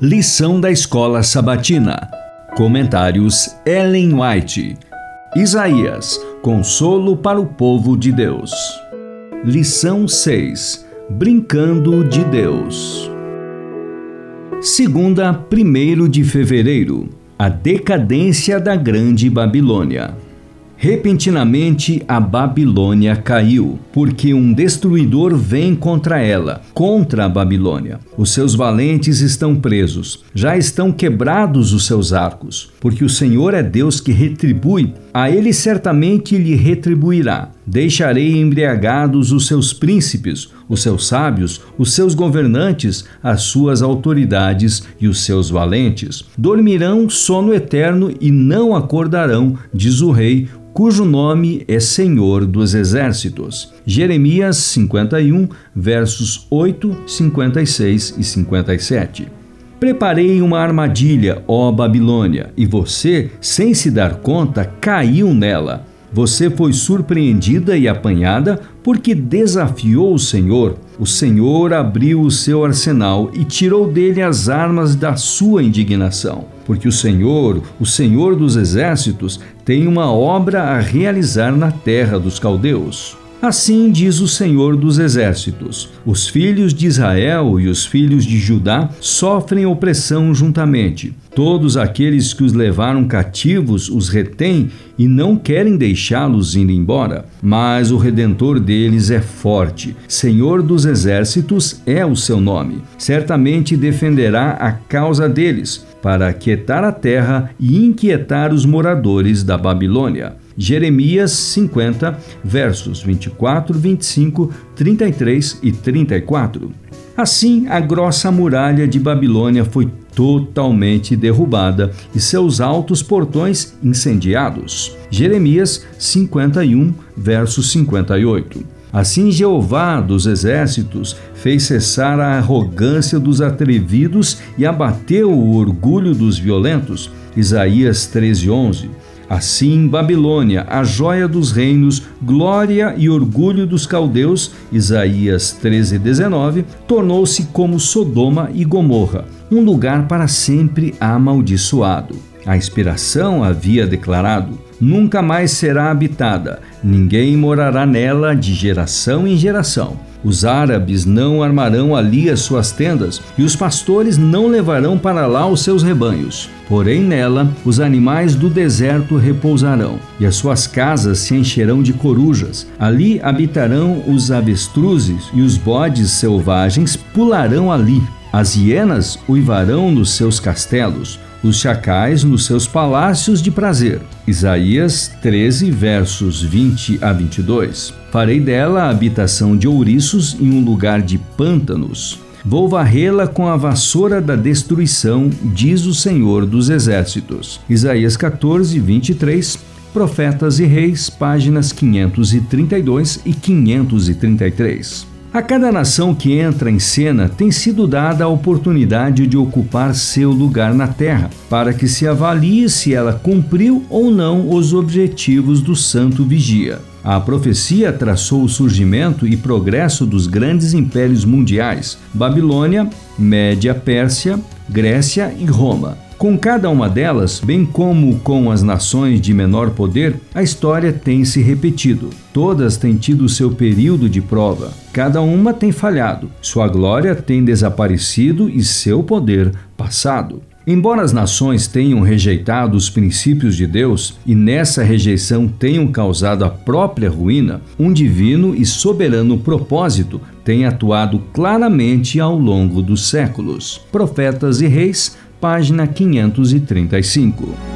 Lição da Escola Sabatina. Comentários Ellen White. Isaías. Consolo para o povo de Deus. Lição 6. Brincando de Deus. Segunda, 1 de fevereiro. A decadência da Grande Babilônia. Repentinamente a Babilônia caiu, porque um destruidor vem contra ela, contra a Babilônia. Os seus valentes estão presos, já estão quebrados os seus arcos, porque o Senhor é Deus que retribui, a ele certamente lhe retribuirá. Deixarei embriagados os seus príncipes, os seus sábios, os seus governantes, as suas autoridades e os seus valentes. Dormirão sono eterno e não acordarão, diz o rei, cujo nome é Senhor dos Exércitos. Jeremias 51, versos 8, 56 e 57. Preparei uma armadilha, ó Babilônia, e você, sem se dar conta, caiu nela. Você foi surpreendida e apanhada porque desafiou o Senhor. O Senhor abriu o seu arsenal e tirou dele as armas da sua indignação. Porque o Senhor, o Senhor dos exércitos, tem uma obra a realizar na terra dos caldeus. Assim diz o Senhor dos Exércitos: os filhos de Israel e os filhos de Judá sofrem opressão juntamente. Todos aqueles que os levaram cativos os retêm e não querem deixá-los ir embora. Mas o redentor deles é forte. Senhor dos Exércitos é o seu nome. Certamente defenderá a causa deles, para aquietar a terra e inquietar os moradores da Babilônia. Jeremias 50, versos 24, 25, 33 e 34. Assim, a grossa muralha de Babilônia foi totalmente derrubada e seus altos portões incendiados. Jeremias 51, verso 58. Assim Jeová dos exércitos fez cessar a arrogância dos atrevidos e abateu o orgulho dos violentos. Isaías 13:11. Assim, Babilônia, a joia dos reinos, glória e orgulho dos caldeus, Isaías 13:19, tornou-se como Sodoma e Gomorra, um lugar para sempre amaldiçoado. A inspiração havia declarado: nunca mais será habitada, ninguém morará nela de geração em geração. Os árabes não armarão ali as suas tendas, e os pastores não levarão para lá os seus rebanhos. Porém, nela os animais do deserto repousarão, e as suas casas se encherão de corujas. Ali habitarão os avestruzes, e os bodes selvagens pularão ali. As hienas uivarão nos seus castelos, os chacais nos seus palácios de prazer. Isaías 13, versos 20 a 22. Farei dela a habitação de ouriços em um lugar de pântanos. Vou varrê-la com a vassoura da destruição, diz o Senhor dos Exércitos. Isaías 14, 23. Profetas e Reis, páginas 532 e 533. A cada nação que entra em cena tem sido dada a oportunidade de ocupar seu lugar na Terra, para que se avalie se ela cumpriu ou não os objetivos do Santo Vigia. A profecia traçou o surgimento e progresso dos grandes impérios mundiais: Babilônia, Média Pérsia, Grécia e Roma. Com cada uma delas, bem como com as nações de menor poder, a história tem se repetido. Todas têm tido seu período de prova. Cada uma tem falhado, sua glória tem desaparecido e seu poder passado. Embora as nações tenham rejeitado os princípios de Deus e nessa rejeição tenham causado a própria ruína, um divino e soberano propósito tem atuado claramente ao longo dos séculos. Profetas e Reis, página 535.